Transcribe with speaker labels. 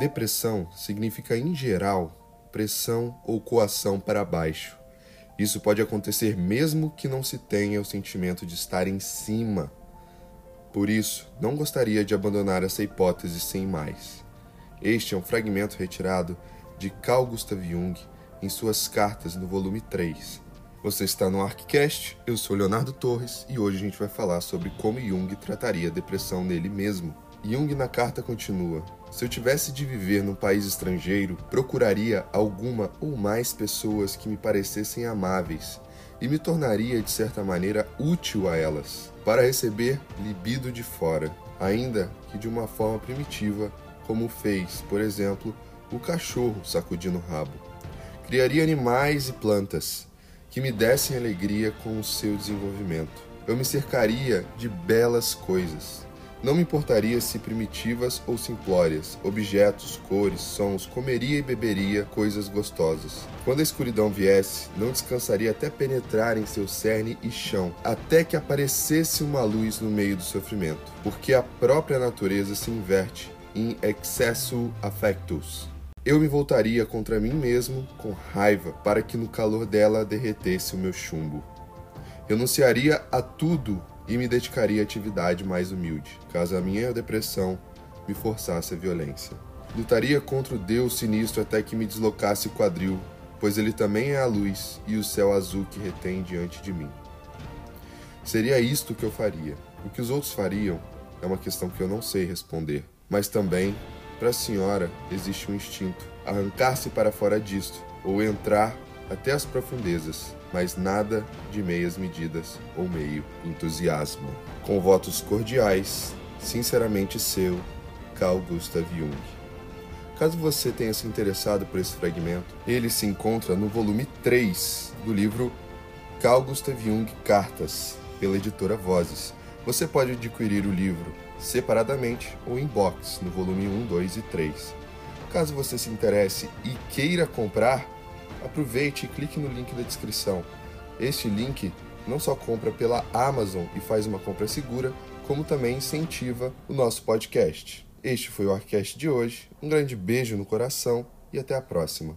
Speaker 1: Depressão significa, em geral, pressão ou coação para baixo. Isso pode acontecer mesmo que não se tenha o sentimento de estar em cima. Por isso, não gostaria de abandonar essa hipótese sem mais. Este é um fragmento retirado de Carl Gustav Jung em suas cartas no volume 3. Você está no ArcCast, eu sou Leonardo Torres e hoje a gente vai falar sobre como Jung trataria a depressão nele mesmo. Jung na carta continua: Se eu tivesse de viver num país estrangeiro, procuraria alguma ou mais pessoas que me parecessem amáveis e me tornaria de certa maneira útil a elas, para receber libido de fora, ainda que de uma forma primitiva, como fez, por exemplo, o cachorro sacudindo o rabo. Criaria animais e plantas que me dessem alegria com o seu desenvolvimento. Eu me cercaria de belas coisas. Não me importaria se primitivas ou simplórias, objetos, cores, sons, comeria e beberia coisas gostosas. Quando a escuridão viesse, não descansaria até penetrar em seu cerne e chão, até que aparecesse uma luz no meio do sofrimento, porque a própria natureza se inverte em excesso affectus. Eu me voltaria contra mim mesmo com raiva para que no calor dela derretesse o meu chumbo. Renunciaria a tudo e me dedicaria à atividade mais humilde, caso a minha depressão me forçasse a violência. Lutaria contra o Deus sinistro até que me deslocasse o quadril, pois ele também é a luz e o céu azul que retém diante de mim. Seria isto que eu faria. O que os outros fariam é uma questão que eu não sei responder, mas também para a senhora existe um instinto: arrancar-se para fora disto, ou entrar até as profundezas, mas nada de meias medidas ou meio entusiasmo. Com votos cordiais, sinceramente seu, Carl Gustav Jung. Caso você tenha se interessado por esse fragmento, ele se encontra no volume 3 do livro Carl Gustav Jung Cartas, pela editora Vozes. Você pode adquirir o livro separadamente ou em box no volume 1, 2 e 3. Caso você se interesse e queira comprar, aproveite e clique no link da descrição. Este link não só compra pela Amazon e faz uma compra segura, como também incentiva o nosso podcast. Este foi o Arcast de hoje. Um grande beijo no coração e até a próxima.